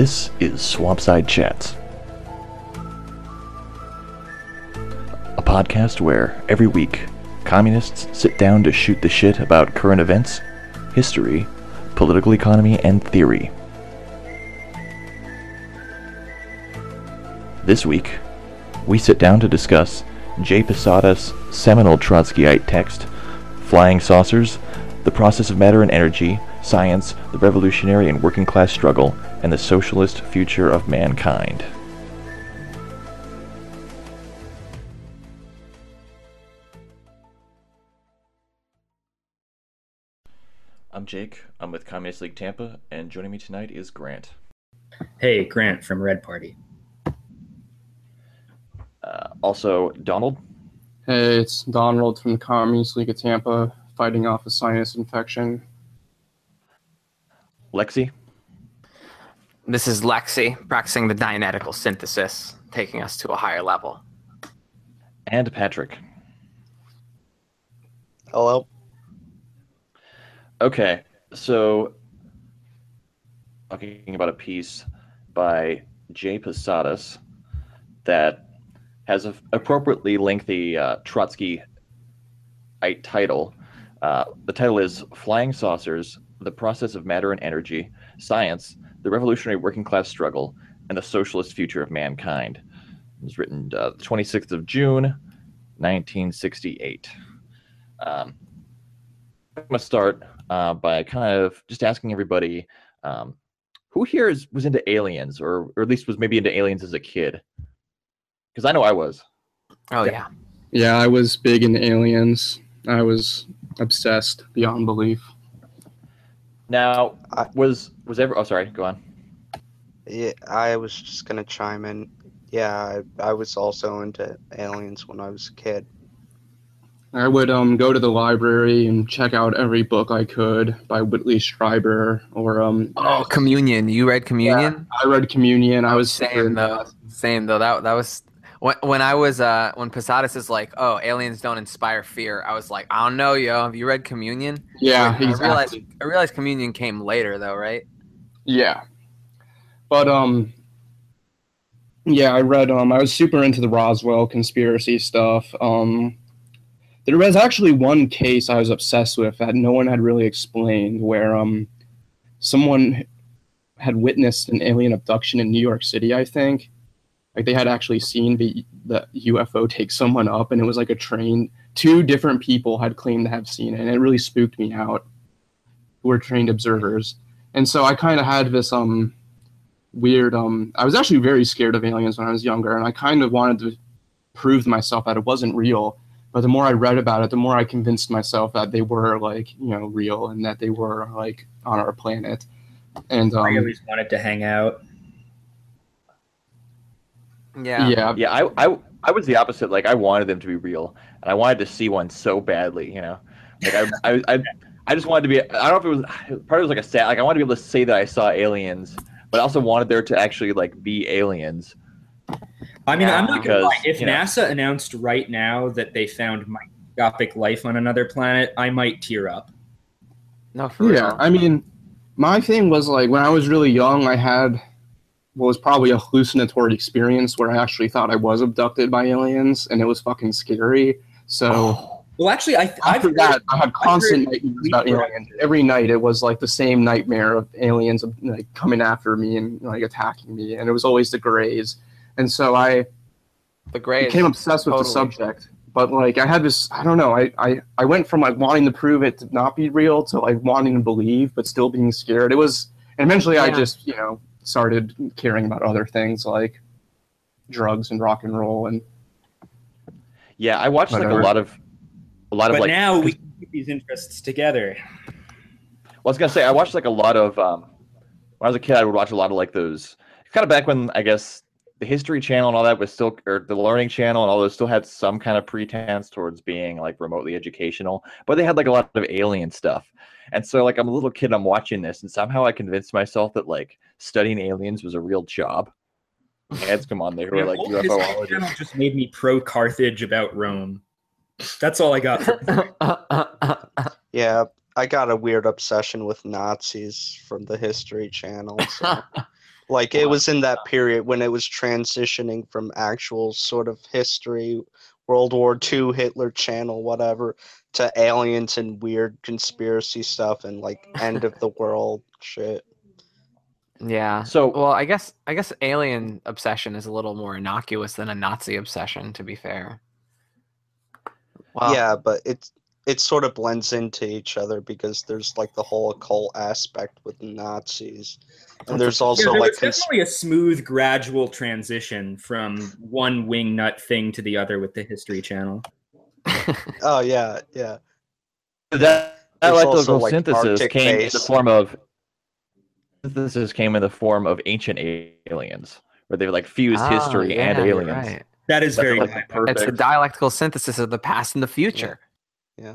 This is Swampside Chats, a podcast where every week communists sit down to shoot the shit about current events, history, political economy, and theory. This week, we sit down to discuss Jay Posadas' seminal Trotskyite text, Flying Saucers, The Process of Matter and Energy, Science, the Revolutionary and Working Class Struggle, and the Socialist Future of Mankind. I'm Jake. I'm with Communist League Tampa, and joining me tonight is Grant. Hey, Grant from Red Party. Uh, also, Donald. Hey, it's Donald from the Communist League of Tampa, fighting off a sinus infection. Lexi. This is Lexi practicing the Dialectical synthesis, taking us to a higher level. And Patrick. Hello. Okay, so talking about a piece by Jay Posadas that has an appropriately lengthy uh, Trotsky title. Uh, the title is Flying Saucers The Process of Matter and Energy, Science, the Revolutionary Working Class Struggle, and the Socialist Future of Mankind. It was written uh, the 26th of June, 1968. Um, I'm going to start uh, by kind of just asking everybody um, who here is, was into aliens, or, or at least was maybe into aliens as a kid? Because I know I was. Oh yeah. Yeah, I was big into aliens. I was obsessed beyond belief. Now, I- was was ever? Oh, sorry. Go on. Yeah, I was just gonna chime in. Yeah, I, I was also into aliens when I was a kid. I would um go to the library and check out every book I could by Whitley Strieber or um Oh, Communion. You read Communion? Yeah, I read Communion. I was super Same though. Same though. That that was when when I was uh when Posadas is like, oh, aliens don't inspire fear. I was like, I don't know, yo. Have you read Communion? Yeah, I realized. I realized Communion came later though, right? Yeah. But um yeah, I read um I was super into the Roswell conspiracy stuff. Um there was actually one case I was obsessed with that no one had really explained where um someone had witnessed an alien abduction in New York City, I think. Like they had actually seen the the UFO take someone up and it was like a train. Two different people had claimed to have seen it and it really spooked me out. Who were trained observers and so I kind of had this um weird um I was actually very scared of aliens when I was younger and I kind of wanted to prove to myself that it wasn't real but the more I read about it the more I convinced myself that they were like you know real and that they were like on our planet and I um always wanted to hang out. Yeah. yeah Yeah, I, I I was the opposite. Like I wanted them to be real, and I wanted to see one so badly. You know, like I I I, I just wanted to be. I don't know if it was part of it was like a stat. Like I wanted to be able to say that I saw aliens, but I also wanted there to actually like be aliens. I mean, Yeah, I'm not gonna because, lie. If you know- NASA announced right now that they found microscopic life on another planet, I might tear up. No, for yeah real. I mean my thing was like when I was really young I had what was probably a hallucinatory experience where I actually thought I was abducted by aliens and it was fucking scary so Well, actually, I I've After heard- I had constant nightmares about sleep aliens. Every night, it was like the same nightmare of aliens like coming after me and like attacking me, and it was always the Greys. And so I the Greys. became obsessed with the subject. But like, I had this, I don't know, I, I I went from like wanting to prove it to not be real to like wanting to believe, but still being scared. It was, and eventually, I just you know started caring about other things like drugs and rock and roll and Yeah, I watched like a lot of a lot of but like. now we can keep these interests together. Well, I was gonna say I watched like a lot of um, when I was a kid. I would watch a lot of like those kind of back when I guess the History Channel and all that was still, or the Learning Channel and all those still had some kind of pretense towards being like remotely educational, but they had like a lot of alien stuff. And so like I'm a little kid, I'm watching this, and somehow I convinced myself that like studying aliens was a real job. Heads come on, they were like The whole History UFOologists. Just made me pro Carthage about Rome. That's all I got. Yeah, I got a weird obsession with Nazis from the History Channel. So Like it was in that period when it was transitioning from actual sort of history, World War II, Hitler Channel, whatever, to aliens and weird conspiracy stuff and like end of the world shit. Yeah. So Well, I guess I guess alien obsession is a little more innocuous than a Nazi obsession, to be fair. Well, yeah, but it's it sort of blends into each other because there's like the whole occult aspect with Nazis, and there's Yeah, also there like was cons- definitely a smooth, gradual transition from one wing nut thing to the other with the History Channel. oh yeah, yeah. that, that There's electrical also, like, synthesis Arctic came in the form of synthesis came in the form of ancient aliens, where they like fused Oh, history and yeah, you're aliens. right. That is That's very like perfect. It's the dialectical synthesis of the past and the future. Yeah.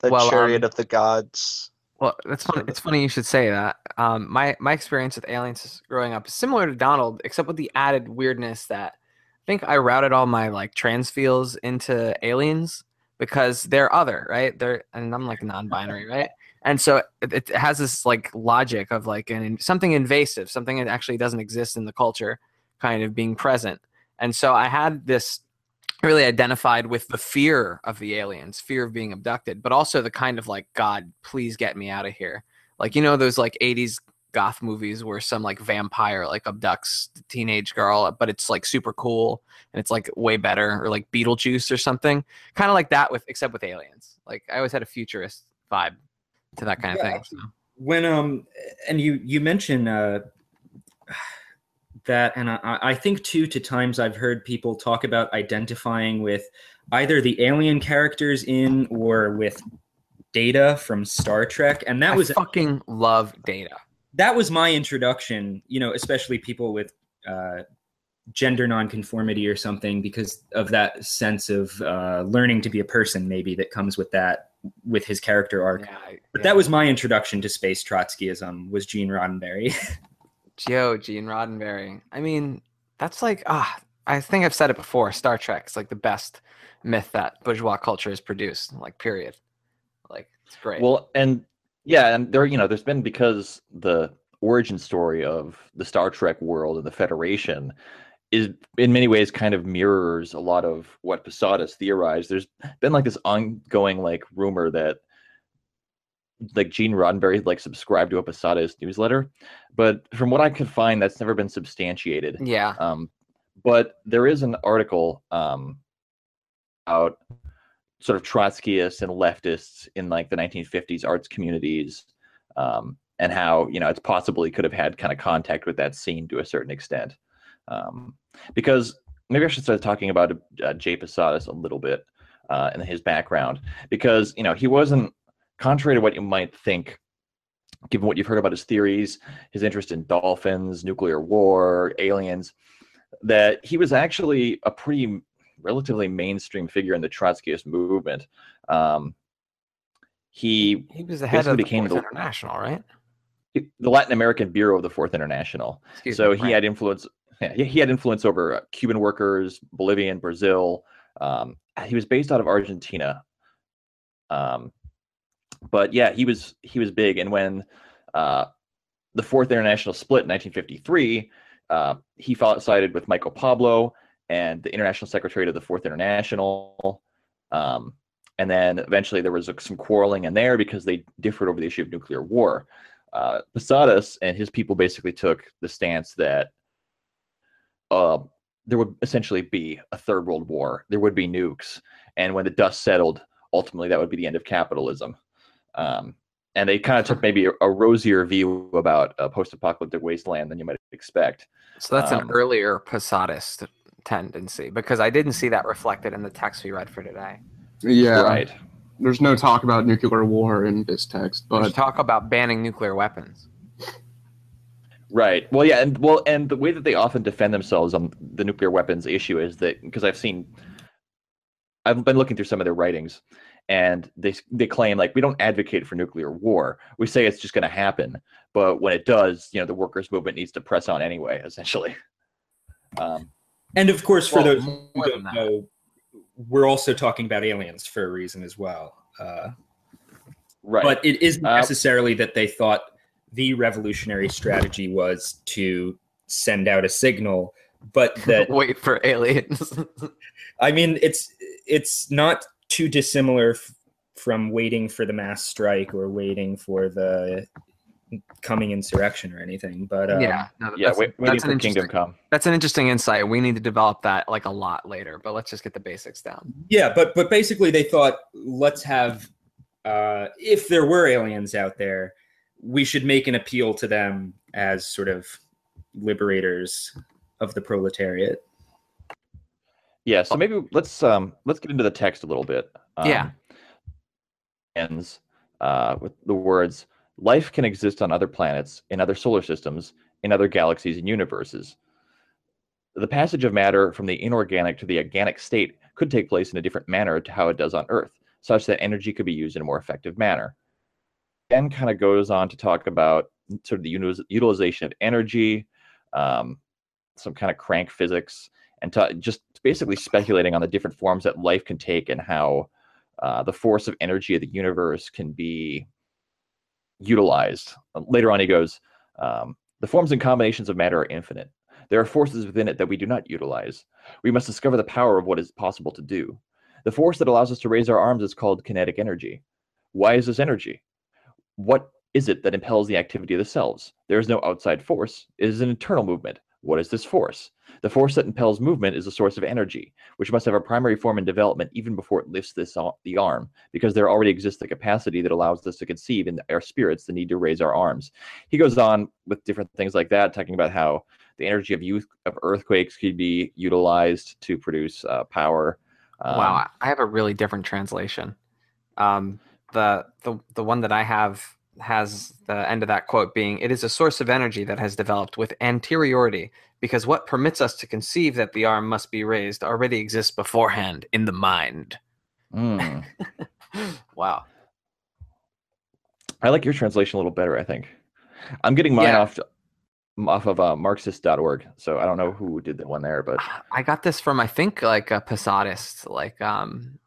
The Well, chariot um, of the gods. Well, that's funny. It's funny you should say that. Um, my my experience with aliens growing up is similar to Donald, except with the added weirdness that I think I routed all my like trans feels into aliens because they're other, right? They're and I'm like non-binary, right? And so it, it has this like logic of like an something invasive, something that actually doesn't exist in the culture, kind of being present. And so I had this really identified with the fear of the aliens, fear of being abducted, but also the kind of like, God, please get me out of here. Like, you know, those like 80s goth movies where some like vampire like abducts the teenage girl, but it's like super cool and it's like way better, or like Beetlejuice or something. Kind of like that with except with aliens. Like I always had a futurist vibe to that kind of Yeah, thing. So. when um and you you mention uh that and I, I think too to times i've heard people talk about identifying with either the alien characters in or with data from star trek and that I was fucking love data. that was my introduction you know especially people with uh gender nonconformity or something because of that sense of uh learning to be a person maybe that comes with that with his character arc Yeah, but yeah. that was my introduction to space Trotskyism was Gene Roddenberry. Joe, Gene Roddenberry. I mean, that's like ah, I think I've said it before. Star Trek is like the best myth that bourgeois culture has produced. Like, period. Like, it's great. Well, and yeah, and there, you know, there's been because the origin story of the Star Trek world and the Federation is in many ways kind of mirrors a lot of what Posadas theorized. There's been like this ongoing like rumor that like Gene Roddenberry like subscribed to a Posadas newsletter, but from what I could find, that's never been substantiated. yeah, Um, but there is an article um, about sort of Trotskyists and leftists in like the 1950s arts communities, um, and how you know it's possibly could have had kind of contact with that scene to a certain extent. Um, because maybe I should start talking about uh, Jay Posadas a little bit uh, and his background, because you know he wasn't contrary to what you might think. Given what you've heard about his theories, his interest in dolphins, nuclear war, aliens, that he was actually a pretty relatively mainstream figure in the Trotskyist movement. Um, he he was the head of the became the- International, right? the Latin American Bureau of the Fourth International. Excuse so me, he right. had influence. Yeah, he, had influence over uh, Cuban workers, Bolivian, Brazil. Um, he was based out of Argentina. Um, but yeah, he was he was big. And when uh, the Fourth International split in 1953, uh, he fought sided with Michael Pablo and the International Secretary of the Fourth International. Um, and then eventually there was some quarreling in there because they differed over the issue of nuclear war. Uh, Posadas and his people basically took the stance that uh, there would essentially be a third world war. There would be nukes, and when the dust settled, ultimately that would be the end of capitalism. Um, and they kind of took maybe a, a rosier view about a post-apocalyptic wasteland than you might expect. So that's an um, earlier Posadist tendency because I didn't see that reflected in the text we read for today. Yeah, Right. there's no talk about nuclear war in this text, There's but talk about banning nuclear weapons. Right. Well, yeah, and well, and the way that they often defend themselves on the nuclear weapons issue is that because I've seen, I've been looking through some of their writings, and they they claim like we don't advocate for nuclear war. We say it's just going to happen, but when it does, you know, the workers' movement needs to press on anyway. Essentially. Um, and of course, for Well, those who don't know, we're also talking about aliens for a reason as well. Uh, right. But it isn't Uh, necessarily that they thought the revolutionary strategy was to send out a signal, but that wait for aliens. I mean, it's it's not too dissimilar f- from waiting for the mass strike or waiting for the coming insurrection or anything. But um, yeah, no, Yeah, that's, wait, waiting that's for an Kingdom interesting. Come. That's an interesting insight. We need to develop that like a lot later, but let's just get the basics down. yeah, but but basically they thought let's have uh, if there were aliens out there, we should make an appeal to them as sort of liberators of the proletariat. Yeah, so maybe let's um let's get into the text a little bit. Um, Yeah. Ends uh, with the words life can exist on other planets, in other solar systems, in other galaxies and universes. The passage of matter from the inorganic to the organic state could take place in a different manner to how it does on Earth, such that energy could be used in a more effective manner. Ben kind of goes on to talk about sort of the utilization of energy, um, some kind of crank physics, and just basically speculating on the different forms that life can take and how uh, the force of energy of the universe can be utilized. Uh, Later on, he goes, um, The forms and combinations of matter are infinite. There are forces within it that we do not utilize. We must discover the power of what is possible to do. The force that allows us to raise our arms is called kinetic energy. Why is this energy? What is it that impels the activity of the cells? There is no outside force. It is an internal movement. What is this force? The force that impels movement is a source of energy, which must have a primary form in development even before it lifts this the arm, because there already exists the capacity that allows us to conceive in our spirits the need to raise our arms. He goes on with different things like that, talking about how the energy of youth of earthquakes could be utilized to produce uh, power. Um, wow, I- I have a really different translation. Um, the the the one that I have has the end of that quote being, "It is a source of energy that has developed with anteriority, because what permits us to conceive that the arm must be raised already exists beforehand in the mind." mm. wow. I like your translation a little better. I think I'm getting mine Yeah. off off of uh, Marxist.org, so I don't know who did the one there, but I got this from I think like a Posadist like um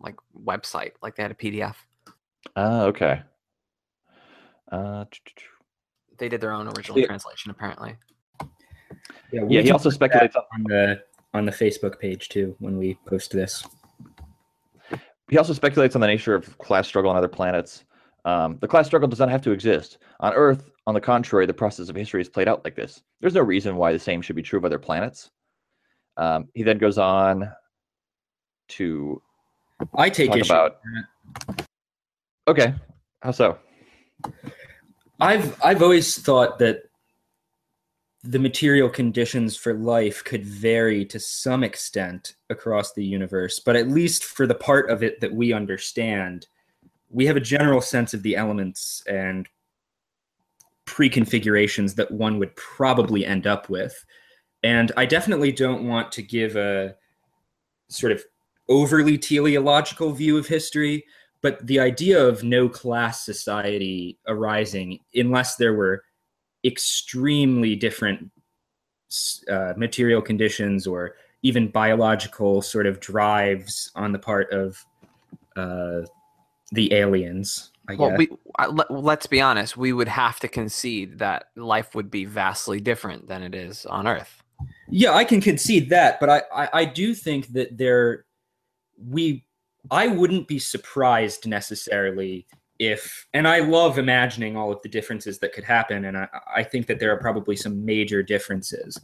like website like they had a PDF. uh, okay. Uh, They did their own original Yeah. translation apparently. Yeah, yeah, he also speculates on on the on the Facebook page too when we post this. he also speculates on the nature of class struggle on other planets. Um, the class struggle does not have to exist on Earth. On the contrary, the process of history is played out like this. There's no reason why the same should be true of other planets. Um, he then goes on to I take talk issue. about. Okay, how so? I've I've always thought that the material conditions for life could vary to some extent across the universe, but at least for the part of it that we understand, we have a general sense of the elements and pre-configurations that one would probably end up with. And I definitely don't want to give a sort of overly teleological view of history, but the idea of no class society arising unless there were extremely different uh, material conditions or even biological sort of drives on the part of uh, the aliens. I Well, guess. we let, let's be honest. We would have to concede that life would be vastly different than it is on Earth. Yeah, I can concede that, but I, I, I do think that there we I wouldn't be surprised necessarily if and I love imagining all of the differences that could happen, and I, I think that there are probably some major differences.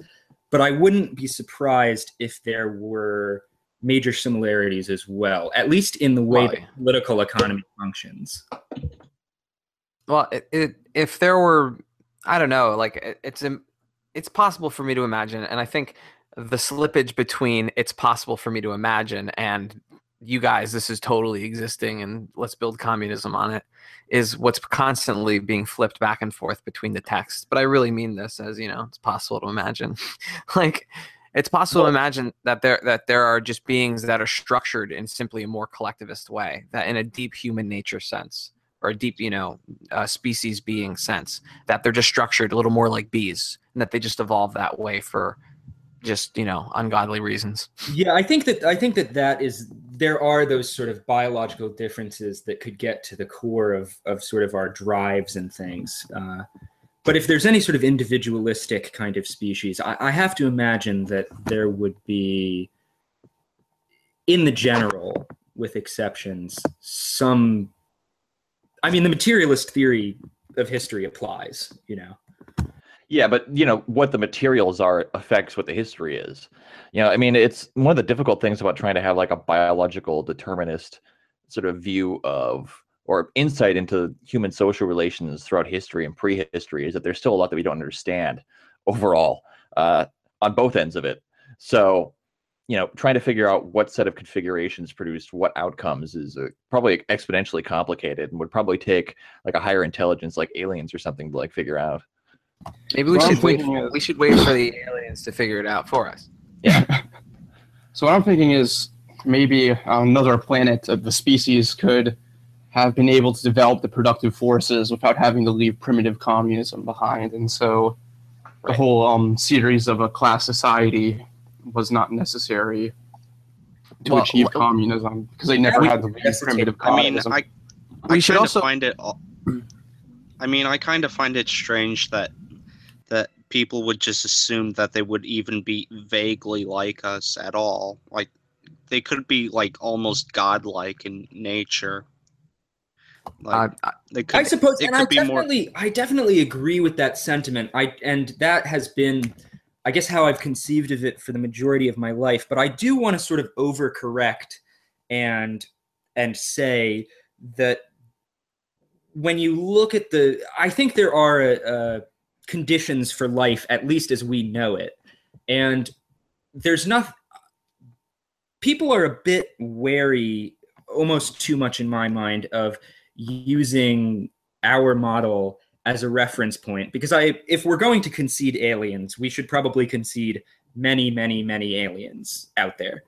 But I wouldn't be surprised if there were major similarities as well, at least in the way Why? that political economy functions. Well, it, it, if there were, I don't know, like it, it's it's possible for me to imagine, and I think the slippage between it's possible for me to imagine and you guys, this is totally existing, and let's build communism on it, is what's constantly being flipped back and forth between the texts. But I really mean this as you know, it's possible to imagine, like. It's possible to imagine that there that there are just beings that are structured in simply a more collectivist way, that in a deep human nature sense, or a deep, you know, uh, species being sense that they're just structured a little more like bees and that they just evolve that way for just you know ungodly reasons Yeah, I think that I think that that is there are those sort of biological differences that could get to the core of of sort of our drives and things. Uh, but if there's any sort of individualistic kind of species, I, I have to imagine that there would be, in the general, with exceptions, some. I mean, the materialist theory of history applies, you know. Yeah, but you know what the materials are affects what the history is. You know, I mean, it's one of the difficult things about trying to have like a biological determinist sort of view of or insight into human social relations throughout history and prehistory is that there's still a lot that we don't understand overall uh, on both ends of it. So, you know, trying to figure out what set of configurations produced what outcomes is uh, probably exponentially complicated and would probably take like a higher intelligence like aliens or something to like figure out. Maybe we Well, I'm should wait. For, is- we should wait for the aliens to figure it out for us. Yeah. so what I'm thinking is maybe another planet of the species could have been able to develop the productive forces without having to leave primitive communism behind, and so the whole um, series of a class society was not necessary to Well, achieve l- communism because they never we had to leave hesitate. primitive I mean, communism. I, We I should also- find it. al- I mean, I kind of find it strange that that people would just assume that they would even be vaguely like us at all. Like they could be like almost godlike in nature. Like Uh, they could. I suppose, and I could be more- definitely, I definitely agree with that sentiment. I and that has been, I guess, how I've conceived of it for the majority of my life. But I do want to sort of overcorrect and and say that when you look at the, I think there are uh, conditions for life, at least as we know it, and there's not. People are a bit wary, almost too much in my mind, of using our model as a reference point because i if we're going to concede aliens we should probably concede many many many aliens out there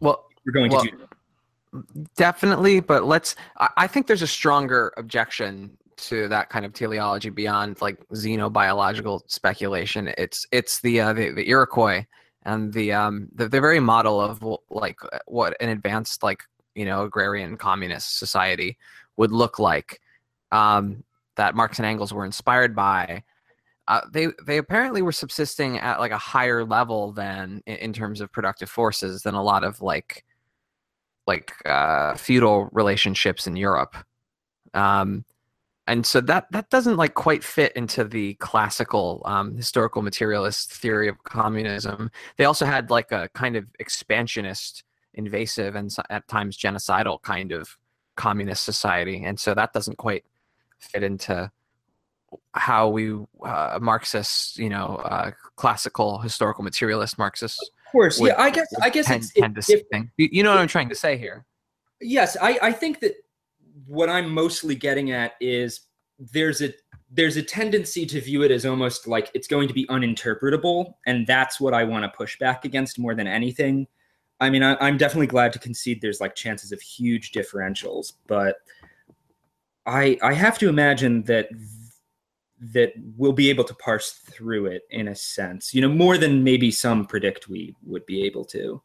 well, we're going Well, to do that. definitely, but let's. I, I think there's a stronger objection to that kind of teleology beyond like xenobiological speculation. It's it's the uh, the, the Iroquois and the um the, the very model of like uh, what an advanced like you know agrarian communist society would look like um, that Marx and Engels were inspired by. Uh, they they apparently were subsisting at like a higher level than in, in terms of productive forces than a lot of like like uh, feudal relationships in Europe. Um, and so that that doesn't like quite fit into the classical um, historical materialist theory of communism. They also had like a kind of expansionist, invasive, and at times genocidal kind of communist society, and so that doesn't quite fit into how we uh, Marxists, you know, uh, classical historical materialist Marxists. of course would- yeah i guess i guess tend, it's tend to if, see. You, you know what I'm trying to say here? yes I, I think that what i'm mostly getting at is there's a there's a tendency to view it as almost like it's going to be uninterpretable and that's what i want to push back against more than anything. I mean I, i'm definitely glad to concede there's like chances of huge differentials but i i have to imagine that that we'll be able to parse through it in a sense you know more than maybe some predict we would be able to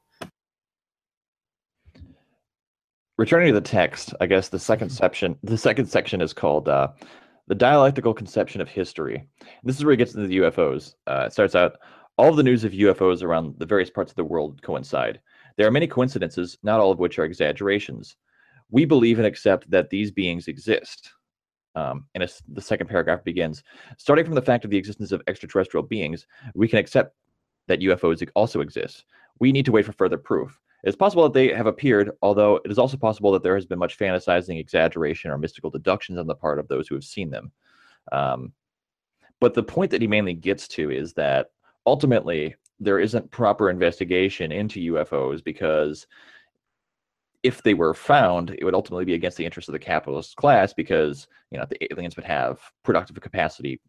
returning to the text, I guess the second section the second section is called uh, the dialectical conception of history. This is where it gets into the UFOs. Uh, it starts out all the news of UFOs around the various parts of the world coincide. There are many coincidences, not all of which are exaggerations. We believe and accept that these beings exist. Um, and it's, the second paragraph begins starting from the fact of the existence of extraterrestrial beings, we can accept that UFOs also exist. We need to wait for further proof. It's possible that they have appeared, although it is also possible that there has been much fantasizing, exaggeration, or mystical deductions on the part of those who have seen them. Um, but the point that he mainly gets to is that ultimately there isn't proper investigation into UFOs because if they were found, it would ultimately be against the interests of the capitalist class because you know the aliens would have productive capacity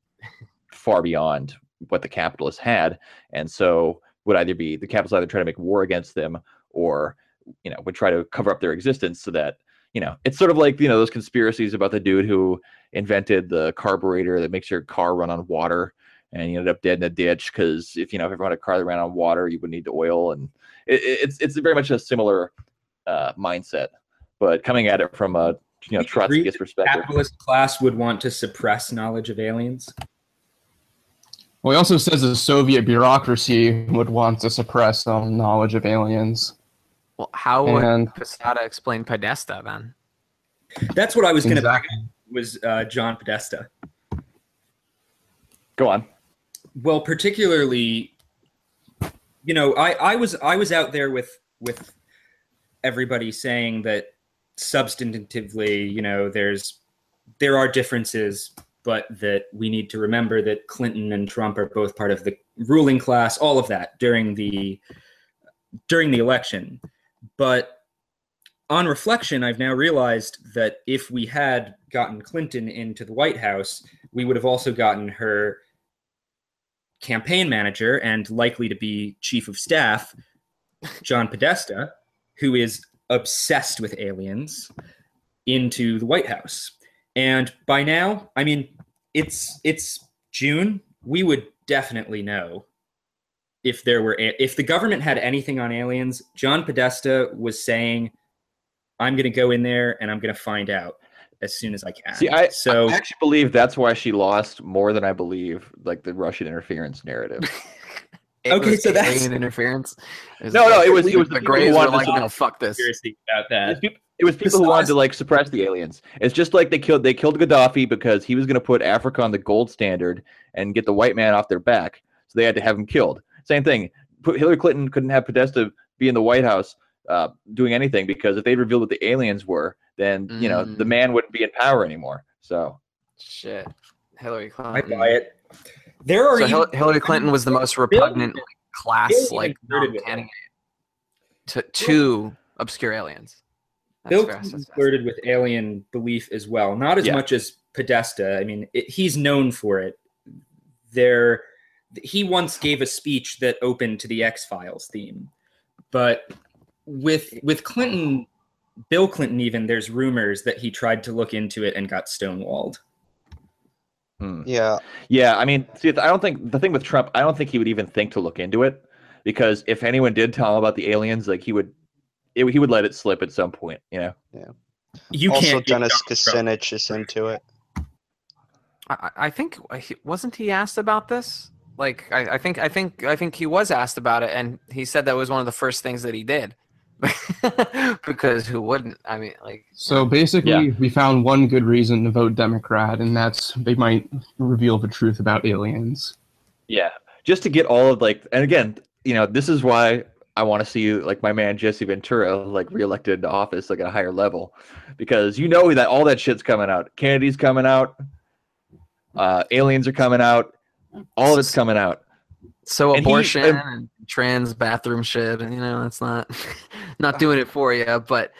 far beyond what the capitalists had, and so would either be the capitalists either try to make war against them or you know would try to cover up their existence so that you know it's sort of like you know those conspiracies about the dude who invented the carburetor that makes your car run on water and you ended up dead in a ditch because if you know if everyone had a car that ran on water you would need to oil and it, it's it's very much a similar uh, mindset, but coming at it from a you know Do you agree Trotskyist perspective. Capitalist class would want to suppress knowledge of aliens. Well, he also says the Soviet bureaucracy would want to suppress um, knowledge of aliens. Well, how would Posada explain Podesta then? That's what I was going to Exactly. was uh, John Podesta. Go on. Well, particularly, you know, I, I was I was out there with with everybody saying that substantively, you know, there's there are differences, but that we need to remember that Clinton and Trump are both part of the ruling class, all of that during the during the election. But on reflection, I've now realized that if we had gotten Clinton into the White House, we would have also gotten her campaign manager and likely to be chief of staff, John Podesta, who is obsessed with aliens, into the White House. And by now, I mean it's it's June. We would definitely know if there were if the government had anything on aliens. John Podesta was saying, "I'm going to go in there and I'm going to find out as soon as I can." See, I, so I actually believe that's why she lost more than I believe like the Russian interference narrative. It Okay, was so that's- alien interference. It No, no, it was- it was the the people who Greys were wanted to like, no, fuck this. conspiracy about that. It's peop- It was people who wanted to like suppress the aliens. It's just like they killed they killed Gaddafi because he was going to put Africa on the gold standard and get the white man off their back. So they had to have him killed. Same thing. Hillary Clinton couldn't have Podesta be in the White House uh, doing anything because if they revealed what the aliens were, then you know the Mm. man wouldn't be in power anymore. So Shit, Hillary Clinton. I Clinton. buy it. There are So even- Hillary Clinton was the most repugnant like, class, like even candidate to to obscure aliens. That's Bill Clinton flirted with alien belief as well. Not as Yeah. much as Podesta. I mean, it, he's known for it. There, he once gave a speech that opened to the X Files theme, but with with Clinton, Bill Clinton, even there's rumors that he tried to look into it and got stonewalled. hmm. Yeah, yeah, I mean, see, I don't think the thing with Trump, I don't think he would even think to look into it because if anyone did tell him about the aliens, like he would, it, he would let it slip at some point. You know. Yeah. You also can't. get Dennis Kucinich is into it. I, I I think he- wasn't he asked about this? Like I, I think I think I think he was asked about it, and he said that was one of the first things that he did. because who wouldn't? I mean, like So basically, Yeah. we found one good reason to vote Democrat, and that's they might reveal the truth about aliens. Yeah, just to get all of like, and again, you know, this is why I want to see like my man Jesse Ventura like reelected into office like at a higher level, because you know that all that shit's coming out. Kennedy's coming out, uh, aliens are coming out, all of it's coming out. so And he- abortion and- and trans bathroom shit, and you know that's not not doing it for you. But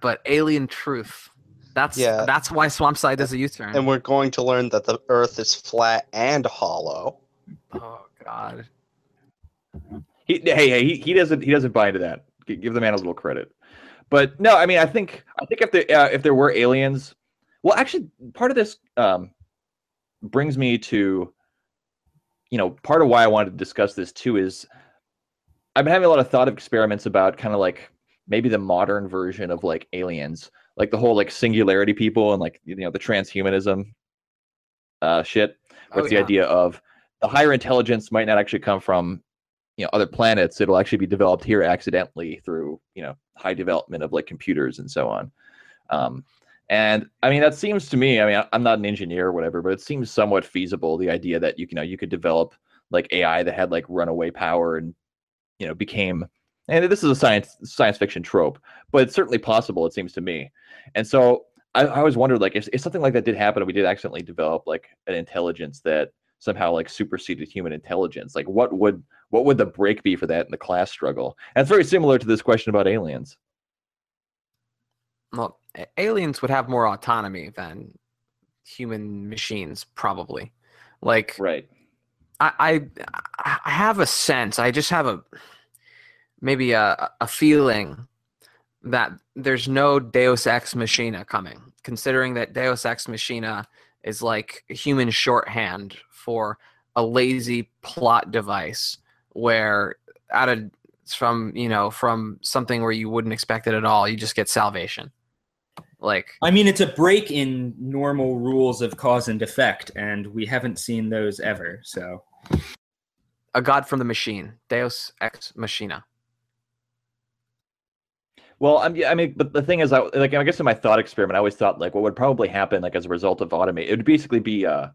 but alien truth. That's Yeah. that's why Swampside does a U-turn. And we're going to learn that the Earth is flat and hollow. oh God. He, hey, hey, he, he doesn't he doesn't buy into that. Give the man a little credit. But no, I mean, I think I think if there uh, if there were aliens, well, actually, part of this um, brings me to, you know, part of why I wanted to discuss this too is I've been having a lot of thought of experiments about kind of like maybe the modern version of like aliens, like the whole like singularity people and like you know the transhumanism uh, shit. What's Oh, the idea of the higher intelligence might not actually come from you know other planets it'll actually be developed here accidentally through you know high development of like computers and so on um, and i mean that seems to me i mean i'm not an engineer or whatever but it seems somewhat feasible the idea that you, you know you could develop like ai that had like runaway power and you know became and this is a science science fiction trope but it's certainly possible it seems to me. And so i, I always wondered like if, if something like that did happen and we did accidentally develop like an intelligence that somehow like superseded human intelligence like what would what would the break be for that in the class struggle? And it's very similar to this question about aliens. Well, aliens would have more autonomy than human machines, probably. Like right I, I, I have a sense. I just have a maybe a, a feeling that there's no Deus ex machina coming, considering that Deus ex machina is like human shorthand for a lazy plot device where out of from you know from something where you wouldn't expect it at all. You just get salvation. Like I mean, it's a break in normal rules of cause and effect, and we haven't seen those ever. So, a god from the machine, Deus ex machina. Well, I'm, I mean, but the thing is, I like, I guess in my thought experiment, I always thought like what would probably happen, like as a result of automate, it would basically be uh,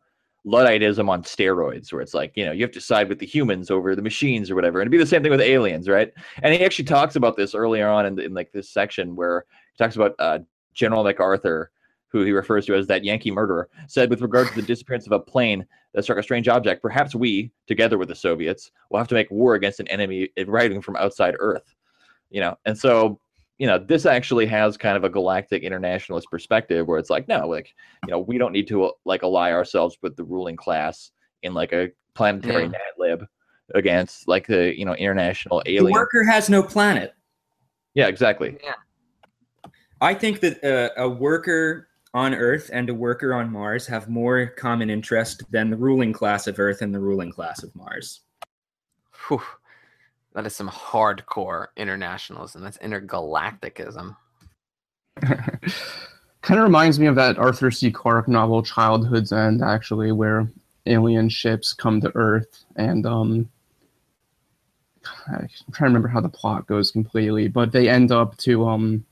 Ludditism on steroids, where it's like, you know, you have to side with the humans over the machines or whatever, and it'd be the same thing with aliens, right? And he actually talks about this earlier on in, in like this section where he talks about uh, General MacArthur, who he refers to as that Yankee murderer, said with regard to the disappearance of a plane that struck a strange object, perhaps we, together with the Soviets, will have to make war against an enemy arriving from outside Earth. You know, and so you know, this actually has kind of a galactic internationalist perspective where it's like, no, like, you know, we don't need to like ally ourselves with the ruling class in like a planetary Yeah. lib against like the, you know, international alien the alien. worker has no planet. Yeah, exactly. I think that uh, a worker on Earth and a worker on Mars have more common interest than the ruling class of Earth and the ruling class of Mars. Whew. That is some hardcore internationalism. That's intergalacticism. kind of reminds me of that Arthur C. Clarke novel Childhood's End, actually, where alien ships come to Earth and um, I'm trying to remember how the plot goes completely, but they end up to um,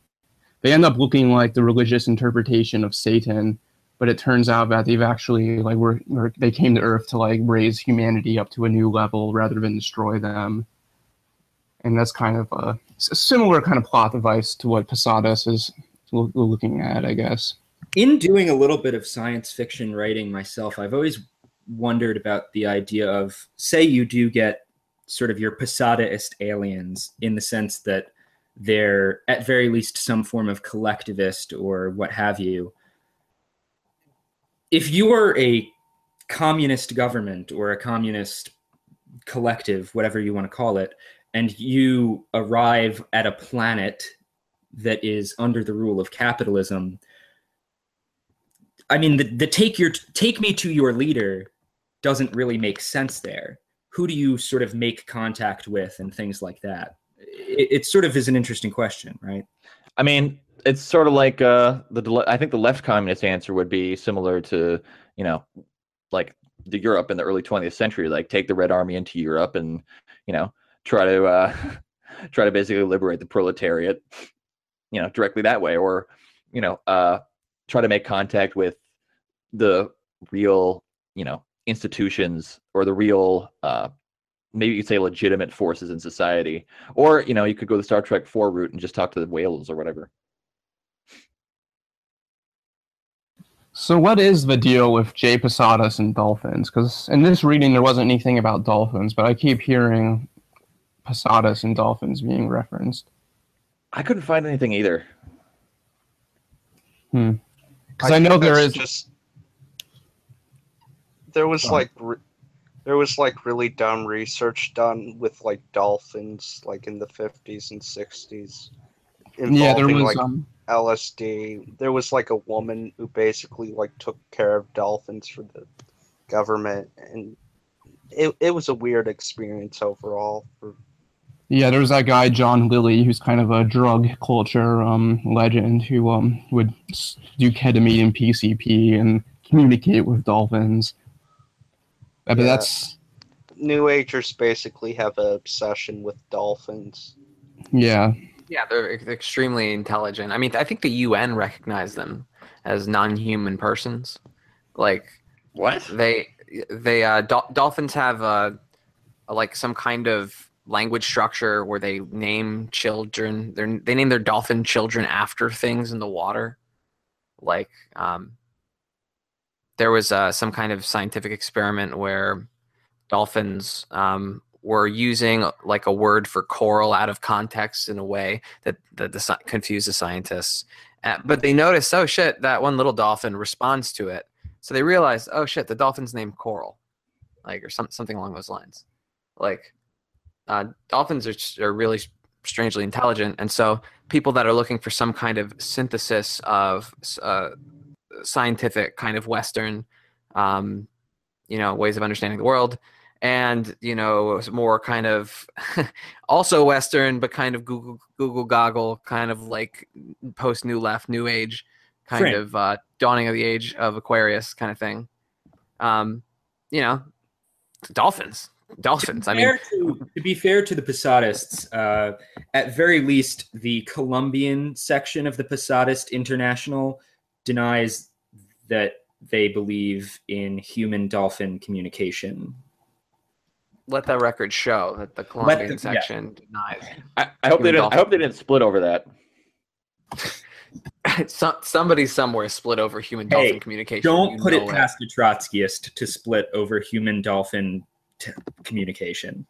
they end up looking like the religious interpretation of Satan. But it turns out that they've actually like were, were they came to Earth to like raise humanity up to a new level rather than destroy them. And that's kind of a similar kind of plot device to what Posadas is loo- looking at, I guess. In doing a little bit of science fiction writing myself, I've always wondered about the idea of say you do get sort of your Posadaist aliens in the sense that they're at very least some form of collectivist or what have you. If you are a communist government or a communist collective, whatever you want to call it, and you arrive at a planet that is under the rule of capitalism, I mean, the, the take your take me to your leader doesn't really make sense there. Who do you sort of make contact with and things like that? It, it sort of is an interesting question, right? I mean, it's sort of like uh, the I think the left communist answer would be similar to you know, like the Europe in the early 20th century, like take the Red Army into Europe and you know try to uh, try to basically liberate the proletariat, you know, directly that way, or you know, uh, try to make contact with the real you know institutions or the real uh, maybe you could say legitimate forces in society, or you know, you could go the Star Trek Four route and just talk to the whales or whatever. So, what is the deal with Jay Posadas and dolphins? Because in this reading, there wasn't anything about dolphins, but I keep hearing Posadas and dolphins being referenced. I couldn't find anything either. Hmm. Because I, know think there just there was Oh. like re- there was like really dumb research done with like dolphins like in the 50s and 60s involving yeah, there was. like um, LSD. There was like a woman who basically like took care of dolphins for the government and it, it was a weird experience overall for Yeah, there was that guy John Lilly, who's kind of a drug culture um, legend, who um, would do ketamine and PCP and communicate with dolphins. Uh, But Yeah. that's New Agers basically have an obsession with dolphins. yeah, Yeah, they're extremely intelligent. I mean, I think the UN recognized them as non-human persons. Like What? they they uh, dol- dolphins have uh, like some kind of language structure where they name children. They they name their dolphin children after things in the water. Like um, there was uh, some kind of scientific experiment where dolphins um, were using like a word for coral out of context in a way that that the, confused the scientists. Uh, but they noticed, oh shit, that one little dolphin responds to it. So they realized, oh shit, the dolphin's named Coral, like or some, something along those lines. Like uh, dolphins are, are really strangely intelligent, and so people that are looking for some kind of synthesis of uh, scientific kind of Western, um, you know, ways of understanding the world, and you know more kind of also Western, but kind of Google Google goggle, kind of like post New Left, New Age, kind Frank. of uh, dawning of the age of Aquarius kind of thing. Um, you know, dolphins, dolphins. I mean, to, to be fair to the Posadists, uh, at very least, the Colombian section of the Posadist International denies that they believe in human dolphin communication. let that record show that the Colombian the- yeah. section denies. I, I hope they didn't. I hope they didn't split over that. Some, somebody somewhere split over human dolphin Hey, communication. Don't You put it know past a Trotskyist to split over human dolphin t- communication.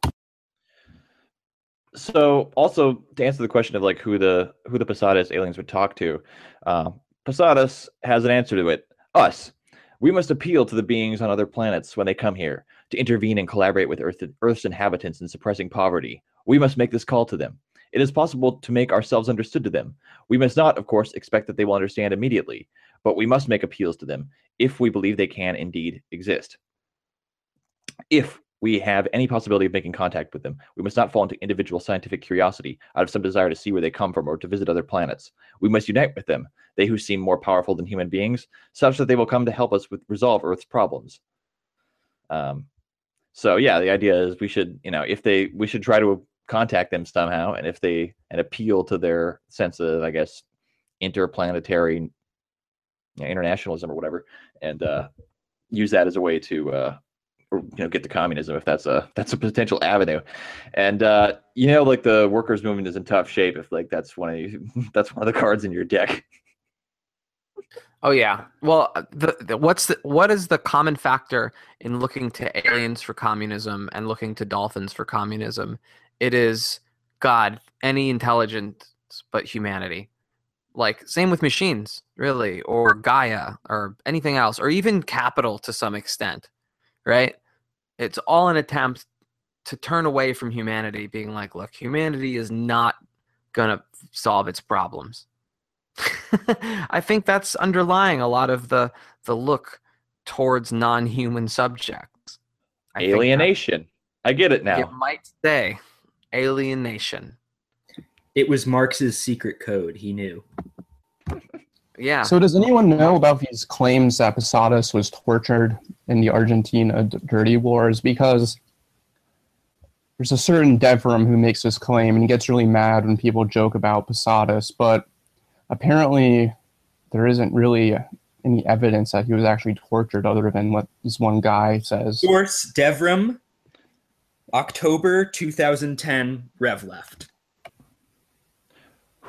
So, also to answer the question of like who the who the Posadas aliens would talk to, uh, Posadas has an answer to it. Us. We must appeal to the beings on other planets when they come here to intervene and collaborate with Earth, Earth's inhabitants in suppressing poverty. We must make this call to them. It is possible to make ourselves understood to them. We must not, of course, expect that they will understand immediately, but we must make appeals to them if we believe they can indeed exist. If we have any possibility of making contact with them, we must not fall into individual scientific curiosity out of some desire to see where they come from or to visit other planets. We must unite with them, they who seem more powerful than human beings, such that they will come to help us with resolve Earth's problems. Um, so yeah, the idea is we should, you know, if they, we should try to contact them somehow, and if they and appeal to their sense of, I guess, interplanetary you know, internationalism or whatever, and uh, use that as a way to uh, or, you know get to communism if that's a that's a potential avenue and uh you know like the workers movement is in tough shape if like that's one of you, that's one of the cards in your deck Oh yeah. Well, uh, the, the what's the what is the common factor in looking to aliens for communism and looking to dolphins for communism? It is God, any intelligence but humanity. Like same with machines, really, or Gaia, or anything else, or even capital to some extent, right? It's all an attempt to turn away from humanity, being like, look, humanity is not gonna solve its problems. I think that's underlying a lot of the the look towards non-human subjects. I think that alienation i get it now. It might say alienation. It was Marx's secret code. He knew. Yeah. So does anyone know about these claims that Posadas was tortured in the Argentina dirty wars? Because there's a certain Devrim who makes this claim and he gets really mad when people joke about Posadas, but apparently there isn't really any evidence that he was actually tortured other than what this one guy says. Source Devrim, October 2010, Rev left.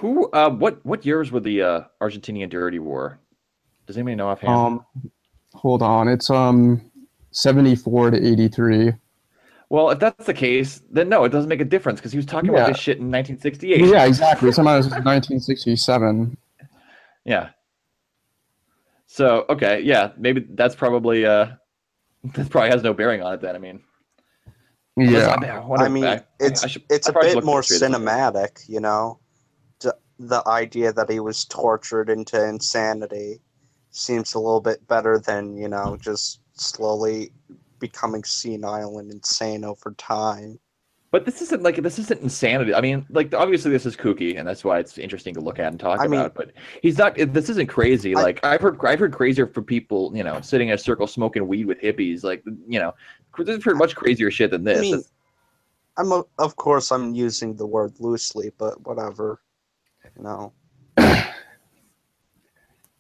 Who uh what what years were the uh argentinian dirty war does anybody know offhand Um, hold on, it's um 74 to 83. well if that's the case then no it doesn't make a difference because he was talking Yeah. about this shit in 1968 Yeah, exactly. Somehow this is 1967. Yeah. So okay, yeah, maybe that's probably uh that probably has no bearing on it then. I mean, Yeah. I, wonder I mean, it's I should- it's I a bit more history at some point. cinematic, you know. The idea that he was tortured into insanity seems a little bit better than you know just slowly becoming senile and insane over time. But this isn't like this isn't insanity. I mean, like obviously this is kooky, and that's why it's interesting to look at and talk I mean- about. But he's not. This isn't crazy. I- like I've heard, I've heard crazier for people, you know, sitting in a circle smoking weed with hippies. Like you know, this is pretty much crazier shit than this. I mean, I'm a, of course I'm using the word loosely, but whatever. You know.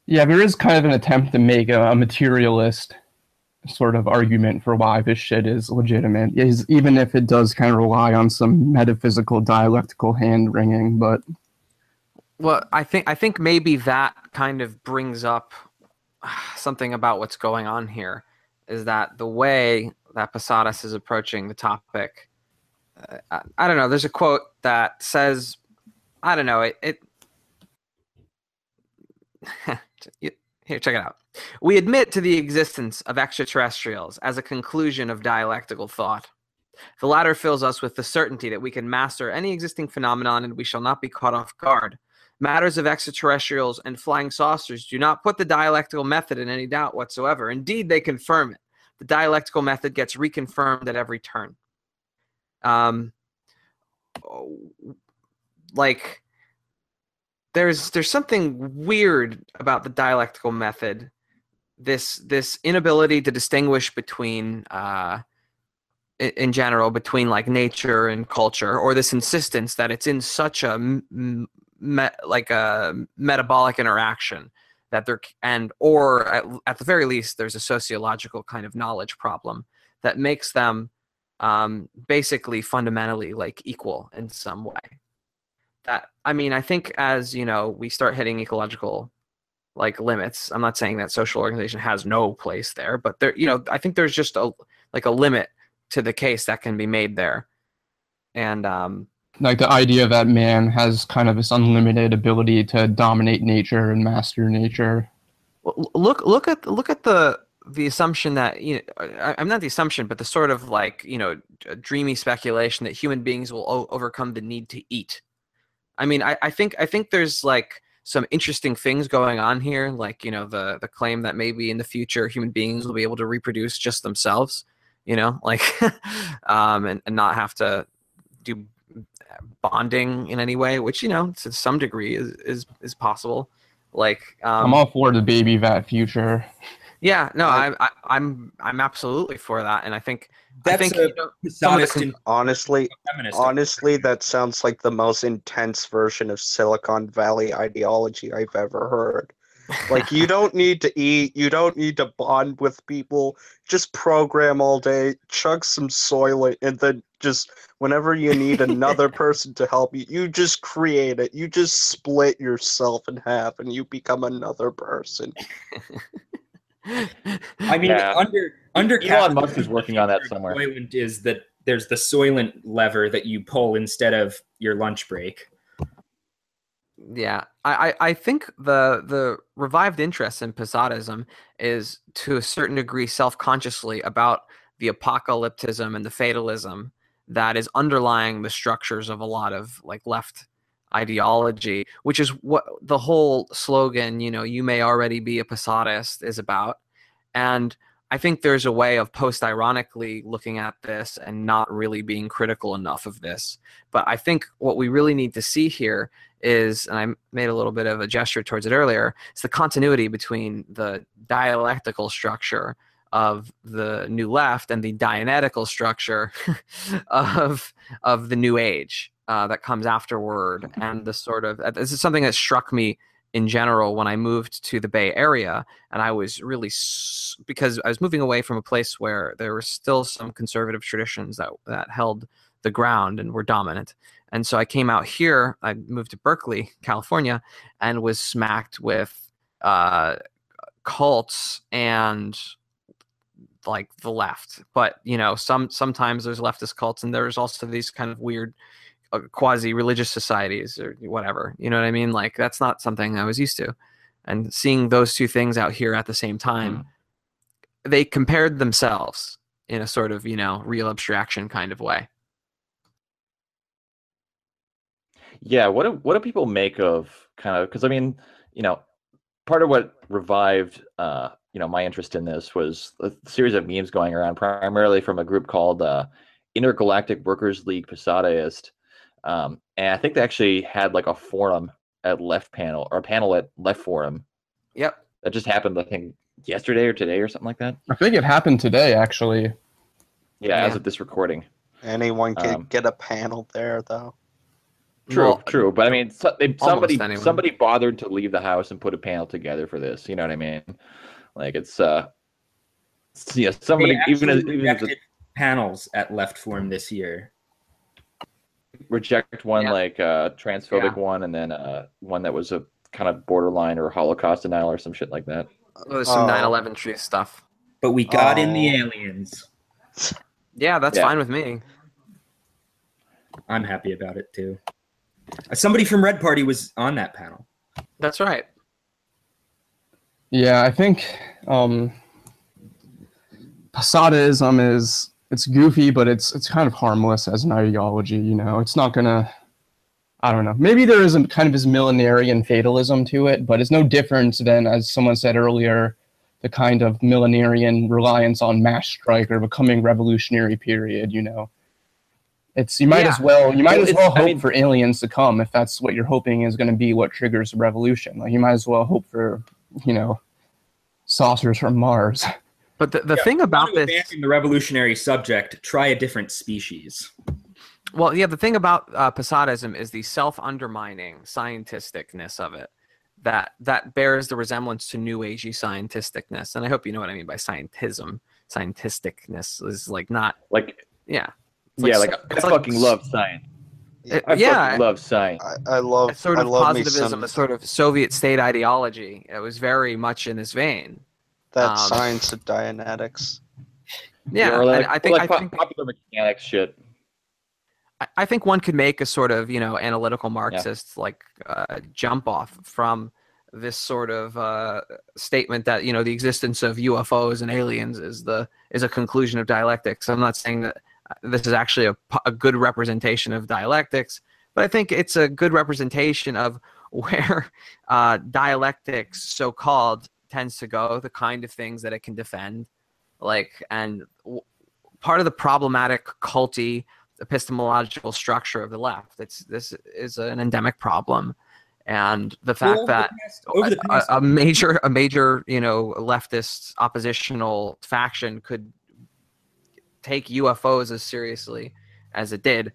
Yeah, there is kind of an attempt to make a, a materialist sort of argument for why this shit is legitimate, is even if it does kind of rely on some metaphysical dialectical hand wringing. But Well, I think I think maybe that kind of brings up something about what's going on here. Is that the way that Posadas is approaching the topic? Uh, I, I don't know. There's a quote that says, I don't know. It. it You- here, check it out. We admit to the existence of extraterrestrials as a conclusion of dialectical thought. The latter fills us with the certainty that we can master any existing phenomenon and we shall not be caught off guard. Matters of extraterrestrials and flying saucers do not put the dialectical method in any doubt whatsoever. Indeed, they confirm it. the dialectical method gets reconfirmed at every turn. Um, like there's there's something weird about the dialectical method. This this inability to distinguish between uh, in general between like nature and culture, or this insistence that it's in such a me, like a metabolic interaction that there and or at, at, the very least there's a sociological kind of knowledge problem that makes them um, basically fundamentally like equal in some way that i mean i think as you know we start hitting ecological like limits i'm not saying that social organization has no place there but there you know i think there's just a like a limit to the case that can be made there and um like the idea that man has kind of this unlimited ability to dominate nature and master nature. Look, look at look at the the assumption that you know i'm not the assumption but the sort of like you know dreamy speculation that human beings will o- overcome the need to eat i mean I, I think i think there's like some interesting things going on here like you know the the claim that maybe in the future human beings will be able to reproduce just themselves you know like um and, and not have to do bonding in any way, which you know to some degree is is, is possible. Like um, I'm all for the baby vat future. Yeah, no, I, I, I'm I'm absolutely for that, and I think I think a, you know, honestly, honestly, that sounds like the most intense version of Silicon Valley ideology I've ever heard. Like you don't need to eat, you don't need to bond with people. Just program all day, chug some Soylent, and then just whenever you need another person to help you, you just create it. You just split yourself in half, and you become another person. I mean, yeah. under under Elon Musk is working on that somewhere. Is that there's the Soylent lever that you pull instead of your lunch break yeah I, I think the the revived interest in posadism is to a certain degree self-consciously about the apocalypticism and the fatalism that is underlying the structures of a lot of like left ideology which is what the whole slogan you know you may already be a posadist is about. And i think there's a way of post ironically looking at this and not really being critical enough of this. But i think what we really need to see here is, and I made a little bit of a gesture towards it earlier, it's the continuity between the dialectical structure of the new left and the dianetical structure of of the new age uh, that comes afterward. And the sort of this is something that struck me in general when I moved to the Bay Area and I was really because I was moving away from a place where there were still some conservative traditions that that held the ground and were dominant. And so I came out here, I moved to Berkeley, California, and was smacked with uh, cults and like the left. But you know, some sometimes there's leftist cults, and there's also these kind of weird uh, quasi religious societies or whatever. You know what I mean? Like that's not something I was used to. And seeing those two things out here at the same time, mm. they compared themselves in a sort of you know real abstraction kind of way. Yeah, what do what do people make of kind of because I mean, you know, part of what revived uh, you know, my interest in this was a series of memes going around primarily from a group called uh, Intergalactic Workers League Posadaist. Um, and I think they actually had like a forum at Left Panel or a panel at Left Forum. Yep. That just happened, I think, yesterday or today or something like that. I think it happened today, actually. Yeah, yeah. as of this recording. Anyone can um, get a panel there, though. True, well, true. But I mean, so, they, somebody somebody bothered to leave the house and put a panel together for this. You know what I mean? Like it's uh, yeah, somebody even as, even panels at Left Forum this year. Reject one yeah. like uh transphobic yeah. one, and then uh one that was a kind of borderline or Holocaust denial or some shit like that. Oh, there's some 9/11 truth stuff. But we got oh. in the oh. aliens. Yeah, that's yeah. fine with me. I'm happy about it too. Somebody from Red Party was on that panel. That's right. Yeah, I think um, Posadaism is it's goofy, but it's it's kind of harmless as an ideology. You know, it's not gonna. I don't know. Maybe there is a kind of this millenarian fatalism to it, but it's no different than, as someone said earlier, the kind of millenarian reliance on mass strike or becoming revolutionary period. You know, it's you might Yeah. as well you might Well, as well I hope mean- for aliens to come if that's what you're hoping is going to be what triggers a revolution. Like you might as well hope for you know saucers from Mars. But the, the Yeah, thing about this, abandon the revolutionary subject, try a different species. well, yeah, the thing about uh, Posadism is the self-undermining scientisticness of it that that bears the resemblance to New Agey scientisticness, and I hope you know what I mean by scientism. Scientisticness is like not, Like, yeah, It's yeah, like like, s- I it's like fucking love science. it- I yeah, fucking love science. I, I love a sort I of love me positivism, some a sort of Soviet state ideology. It was very much in this vein. That um, science of Dianetics. Yeah, or like, and I think like I think popular mechanics shit. I- I think one could make a sort of you know analytical Marxist like uh, jump off from this sort of uh, statement that you know the existence of UFOs and aliens is the is a conclusion of dialectics. I'm not saying that uh, this is actually a, a good representation of dialectics, but I think it's a good representation of where uh, dialectics, so called, tends to go, the kind of things that it can defend, like and w- part of the problematic culty epistemological structure of the left. It's this is an endemic problem, and the fact Over that the past- the a, a major a major you know leftist oppositional faction could take UFOs as seriously as it did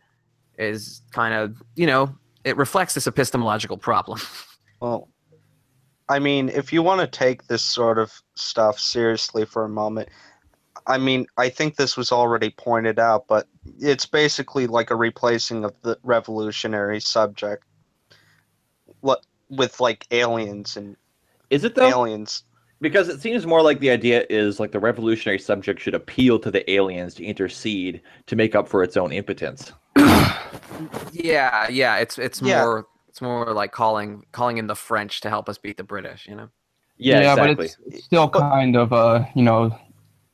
is kind of you know it reflects this epistemological problem. Well, I mean, if you want to take this sort of stuff seriously for a moment, I mean, I think this was already pointed out, but it's basically like a replacing of the revolutionary subject what with like aliens and Is it though? aliens. Because it seems more like the idea is like the revolutionary subject should appeal to the aliens to intercede to make up for its own impotence. yeah, yeah, it's it's Yeah. more it's more like calling calling in the French to help us beat the British, you know. Yeah, exactly. but it's, it's still kind of a you know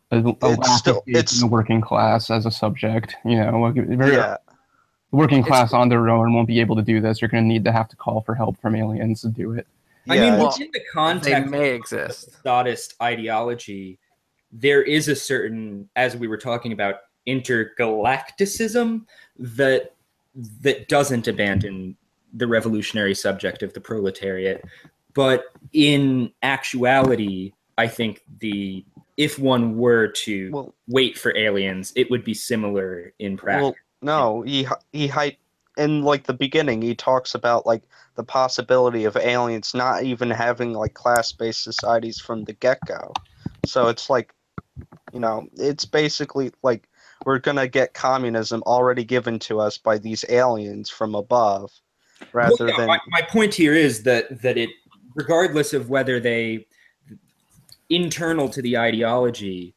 a, a It's still- it's- the working class as a subject. You know, very, Yeah, the working It's- class on their own won't be able to do this. You're going to need to have to call for help from aliens to do it. I mean, yeah. well, within the They context may of exist. Sodist ideology, there is a certain, as we were talking about, intergalacticism that that doesn't abandon the revolutionary subject of the proletariat. But in actuality, I think the if one were to well, wait for aliens, it would be similar in practice. well, no, he he in like the beginning. He talks about like the possibility of aliens not even having like class-based societies from the get-go. So it's like, you know, it's basically like we're gonna get communism already given to us by these aliens from above, rather Well, yeah, than my, my point here is that that it regardless of whether they internal to the ideology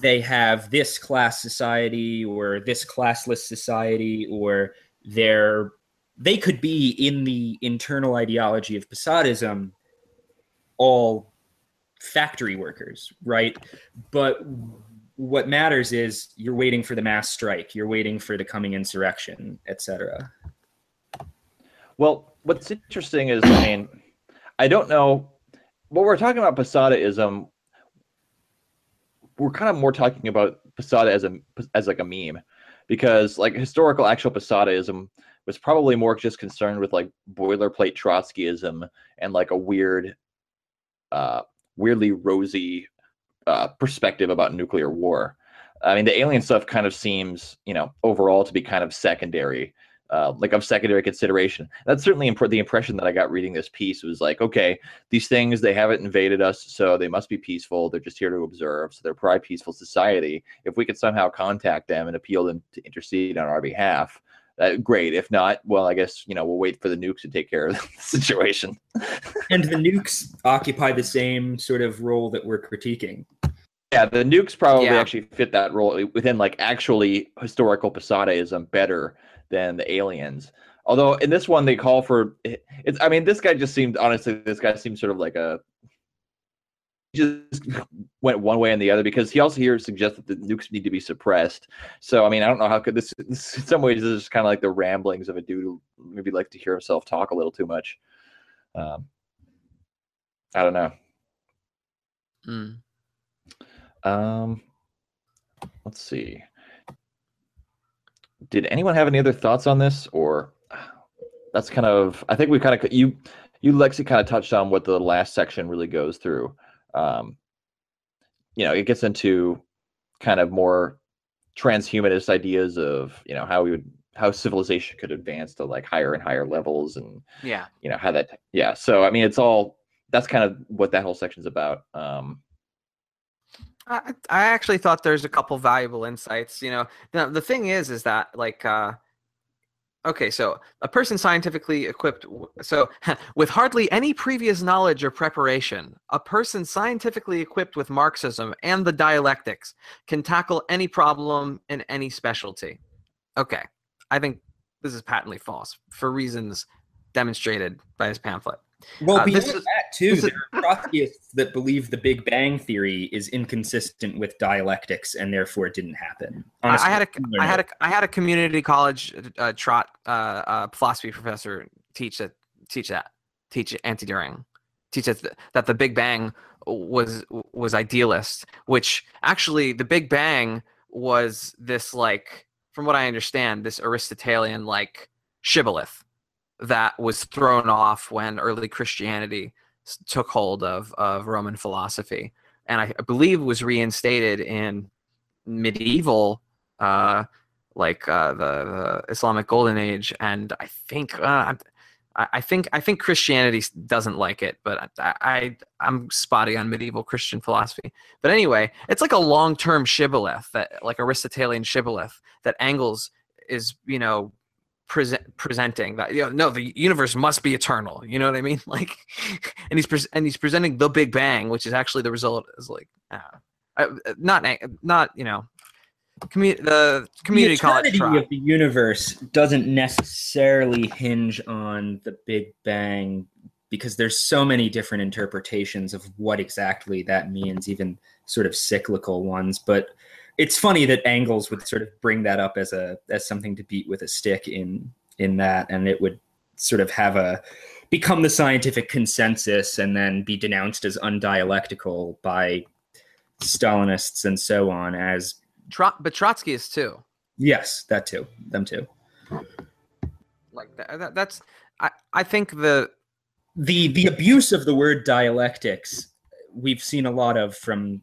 they have this class society or this classless society or they're they could be in the internal ideology of Posadism all factory workers right? But what matters is you're waiting for the mass strike you're waiting for the coming insurrection etc Well, what's interesting is, I mean, I don't know what we're talking about Posadaism. We're kind of more talking about Posada as a as like a meme, because like historical actual Posadaism was probably more just concerned with like boilerplate Trotskyism and like a weird, uh, weirdly rosy uh, perspective about nuclear war. I mean, the alien stuff kind of seems, you know, overall to be kind of secondary uh, like of secondary consideration. That's certainly imp- the impression that I got reading this piece was like, okay, these things they haven't invaded us, so they must be peaceful. They're just here to observe, so they're probably peaceful society. If we could somehow contact them and appeal them to intercede on our behalf, uh, great. If not, well, I guess you know we'll wait for the nukes to take care of the situation. and the nukes occupy the same sort of role that we're critiquing. Yeah, the nukes probably Yeah. actually fit that role within like actually historical Posadaism better than the aliens. Although in this one they call for it's I mean this guy just seemed honestly this guy seems sort of like a just went one way and the other because he also here suggests that the nukes need to be suppressed. So I mean I don't know how could this, this in some ways this is kind of like the ramblings of a dude who maybe like to hear himself talk a little too much. Um, I don't know. Mm. Um, let's see. Did anyone have any other thoughts on this, or that's kind of? I think we kind of you you Lexi kind of touched on what the last section really goes through. Um, you know, it gets into kind of more transhumanist ideas of you know how we would how civilization could advance to like higher and higher levels and Yeah. you know how that yeah so i mean it's all that's kind of what that whole section's about um I, I actually thought there's a couple valuable insights. You know, the, the thing is, is that like, uh, okay, so a person scientifically equipped, w- so with hardly any previous knowledge or preparation, a person scientifically equipped with Marxism and the dialectics can tackle any problem in any specialty. Okay, I think this is patently false for reasons demonstrated by his pamphlet. Well, Uh, beyond is- that too, there are Trotskyists that believe the Big Bang theory is inconsistent with dialectics and therefore it didn't happen. I- I had a Honestly, I had a I had a community college uh, trot uh, uh, philosophy professor teach that teach that teach anti During teach that the, that the Big Bang was was idealist, which actually the Big Bang was this like from what I understand this Aristotelian like shibboleth that was thrown off when early Christianity took hold of of Roman philosophy, and I, I believe was reinstated in medieval uh like uh the, the islamic golden age and i think uh I, think I think Christianity doesn't like it, but I, I I'm spotty on medieval Christian philosophy. But anyway, it's like a long-term shibboleth that like Aristotelian shibboleth that Engels is you know present presenting that you know no the universe must be eternal. You know what I mean? Like, and he's pres and he's presenting the Big Bang, which is actually the result is like uh, uh, not not you know commu- the community the college of the universe doesn't necessarily hinge on the Big Bang because there's so many different interpretations of what exactly that means, even sort of cyclical ones. But it's funny that Engels would sort of bring that up as a as something to beat with a stick in in that, and it would sort of have a become the scientific consensus and then be denounced as undialectical by Stalinists and so on as Trot, but Trotsky is too. yes, that too, them too. Like that, that, that's I I think the the the abuse of the word dialectics we've seen a lot of from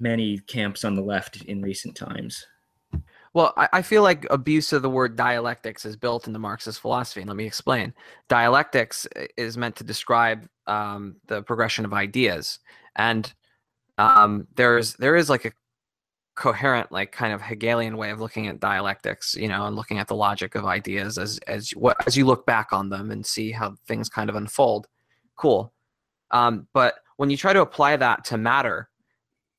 many camps on the left in recent times. Well, I, I feel like abuse of the word dialectics is built into Marxist philosophy. And let me explain. Dialectics is meant to describe um, the progression of ideas, and um, there's there is like a coherent, like kind of Hegelian way of looking at dialectics, you know, and looking at the logic of ideas as as what as you look back on them and see how things kind of unfold. Cool, um, but when you try to apply that to matter,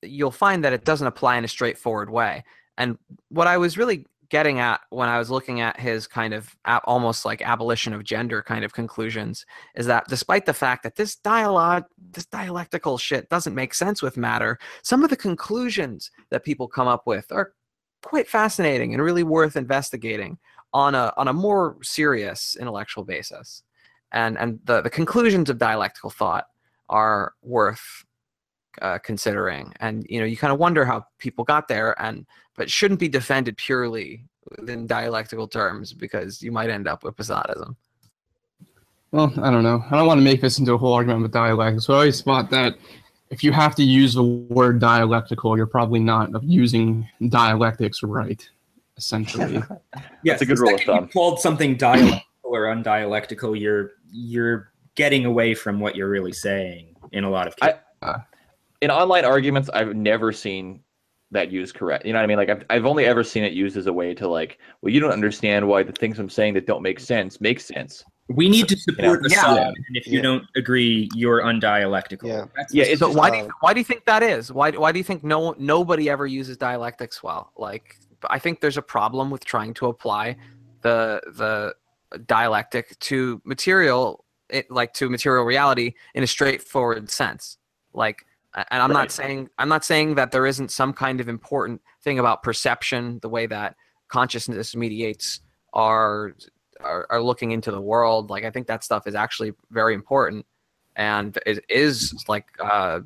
you'll find that it doesn't apply in a straightforward way. And what I was really getting at when I was looking at his kind of almost like abolition of gender kind of conclusions is that despite the fact that this dialogue, this dialectical shit doesn't make sense with matter, some of the conclusions that people come up with are quite fascinating and really worth investigating on a on a more serious intellectual basis. And and the, the conclusions of dialectical thought are worth uh, considering. And you know, you kind of wonder how people got there, and but shouldn't be defended purely in dialectical terms because you might end up with Posadism. Well, I don't know. I don't want to make this into a whole argument with dialectics, but I always thought that if you have to use the word dialectical, you're probably not using dialectics right, essentially. Yes, it's a good the rule of second you thumb. called something dialectical or undialectical, you're you're getting away from what you're really saying in a lot of cases. In online arguments i've never seen that used correct you know what i mean like I've, I've only ever seen it used as a way to like well you don't understand why the things i'm saying that don't make sense make sense we need to support the Yeah. side, and if you Yeah. don't agree, you're undialectical. Yeah. That's Yeah, the it's so why do you, why do you think that is? Why why do you think no nobody ever uses dialectics well? Like I think there's a problem with trying to apply the the dialectic to material it, like to material reality in a straightforward sense. Like and I'm Right. not saying I'm not saying that there isn't some kind of important thing about perception, the way that consciousness mediates our are, are looking into the world. Like I think that stuff is actually very important, and it is like uh,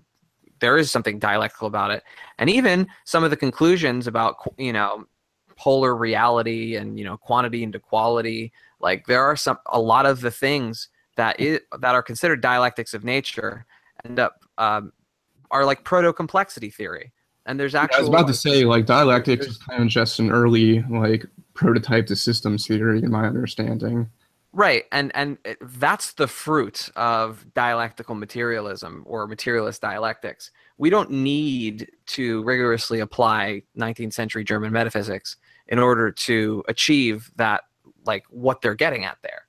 there is something dialectical about it, and even some of the conclusions about you know polar reality and you know quantity into quality. Like there are some a lot of the things that that are considered dialectics of nature end up um, are like proto complexity theory. And there's actually I was about to say like dialectics is kind of just an early like prototype to systems theory in my understanding. Right, and and it, that's the fruit of dialectical materialism or materialist dialectics. We don't need to rigorously apply 19th century German metaphysics in order to achieve that, like what they're getting at there.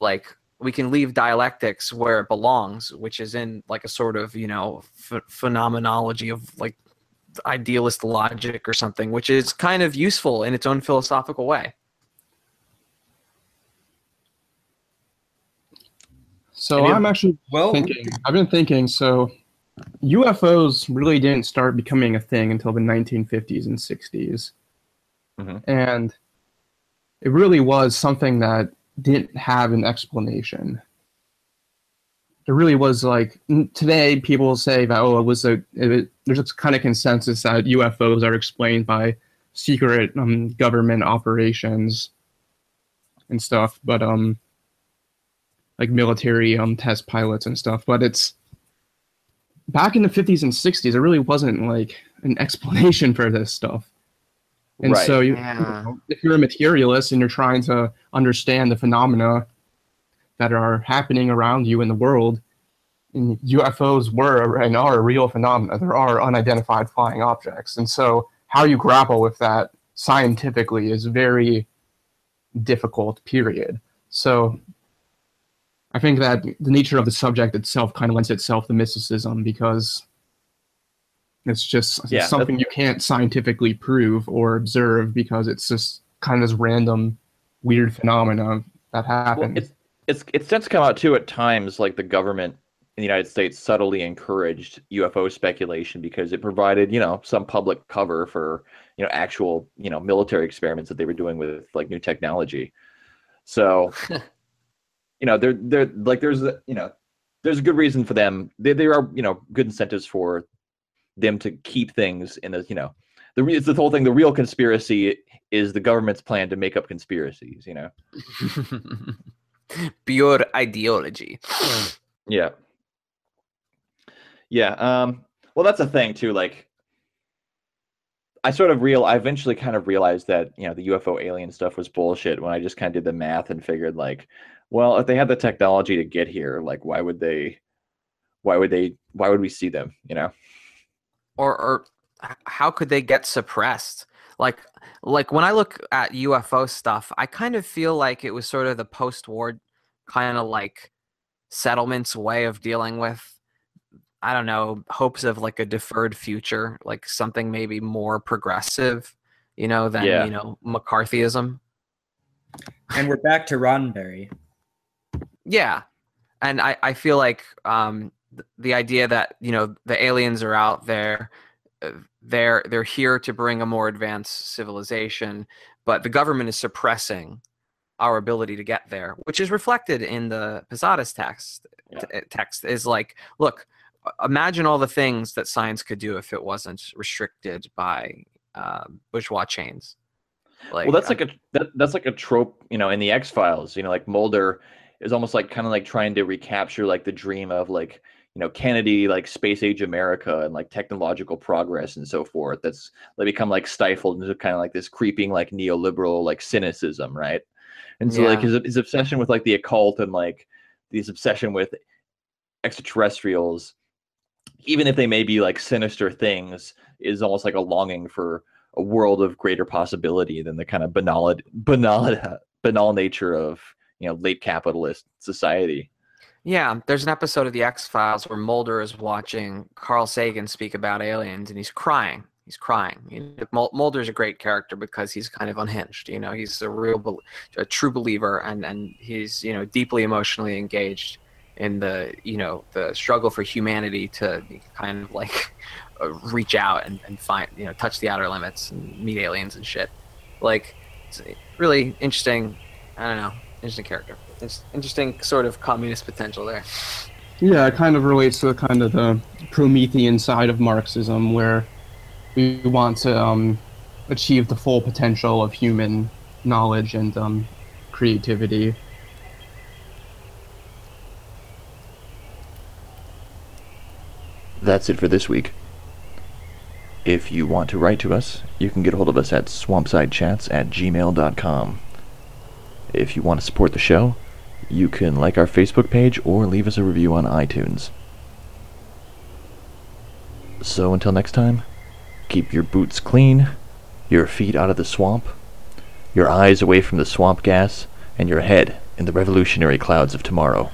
Like we can leave dialectics where it belongs, which is in like a sort of you know ph- phenomenology of like idealist logic or something, which is kind of useful in its own philosophical way. So I'm actually Well, thinking. I've been thinking. So UFOs really didn't start becoming a thing until the 1950s and 60s, Mhm. and it really was something that didn't have an explanation. It really was like today people say that oh it was a it, there's a kind of consensus that UFOs are explained by secret um, government operations and stuff, but um like military um test pilots and stuff but it's back in the 50s and 60s there really wasn't like an explanation for this stuff and Right. so you, Yeah. if you're a materialist and you're trying to understand the phenomena that are happening around you in the world and UFOs were and are a real phenomena there are unidentified flying objects and so how you grapple with that scientifically is very difficult period so I think that the nature of the subject itself kind of lends itself to mysticism because it's just Yeah, something you can't scientifically prove or observe because it's just kind of this random weird phenomena that Well, happens. it's it's it's tends to come out too at times like the government in the United States subtly encouraged UFO speculation because it provided, you know, some public cover for, you know, actual, you know, military experiments that they were doing with like new technology. So, you know, there there like there's a, you know, there's a good reason for them. There there are, you know, good incentives for them to keep things in the, you know, the it's the whole thing the real conspiracy is the government's plan to make up conspiracies, you know. Pure ideology. Yeah. Yeah. Um, well, that's a thing too. Like, I sort of real. I eventually kind of realized that you know the UFO alien stuff was bullshit when I just kind of did the math and figured like, well, if they had the technology to get here, like, why would they? Why would they? Why would we see them? You know? Or or how could they get suppressed like like when i look at ufo stuff i kind of feel like it was sort of the post-war kind of like settlements way of dealing with i don't know hopes of like a deferred future like something maybe more progressive you know than Yeah. you know mccarthyism and we're back to Roddenberry. Yeah, and I I feel like um th- the idea that you know the aliens are out there, uh, they're they're here to bring a more advanced civilization, but the government is suppressing our ability to get there, which is reflected in the Posadas text. Yeah. text is like, look, imagine all the things that science could do if it wasn't restricted by uh, bourgeois chains. Like, well, that's like a that, that's like a trope, you know, in the X Files. You know, like Mulder is almost like kind of like trying to recapture like the dream of like you know Kennedy, like space age America and like technological progress and so forth. That's they become like stifled into kind of like this creeping like neoliberal like cynicism, right? And so like his his obsession with like the occult and like his obsession with extraterrestrials, even if they may be like sinister things, is almost like a longing for a world of greater possibility than the kind of banal banal banal nature of you know late capitalist society. Yeah, there's an episode of the X Files where Mulder is watching Carl Sagan speak about aliens, and he's crying. He's crying. You know, Mulder's a great character because he's kind of unhinged. You know, he's a real, a true believer, and and he's you know deeply emotionally engaged in the you know the struggle for humanity to kind of like uh, reach out and, and find you know touch the outer limits and meet aliens and shit. Like, really interesting. I don't know, interesting character. It's interesting sort of communist potential there. Yeah, it kind of relates to kind of the Promethean side of Marxism, where we want to um, achieve the full potential of human knowledge and um, creativity. That's it for this week. If you want to write to us, you can get a hold of us at swampsidechats at gmail.com. If you want to support the show, you can like our Facebook page or leave us a review on iTunes. So until next time, keep your boots clean, your feet out of the swamp, your eyes away from the swamp gas, and your head in the revolutionary clouds of tomorrow.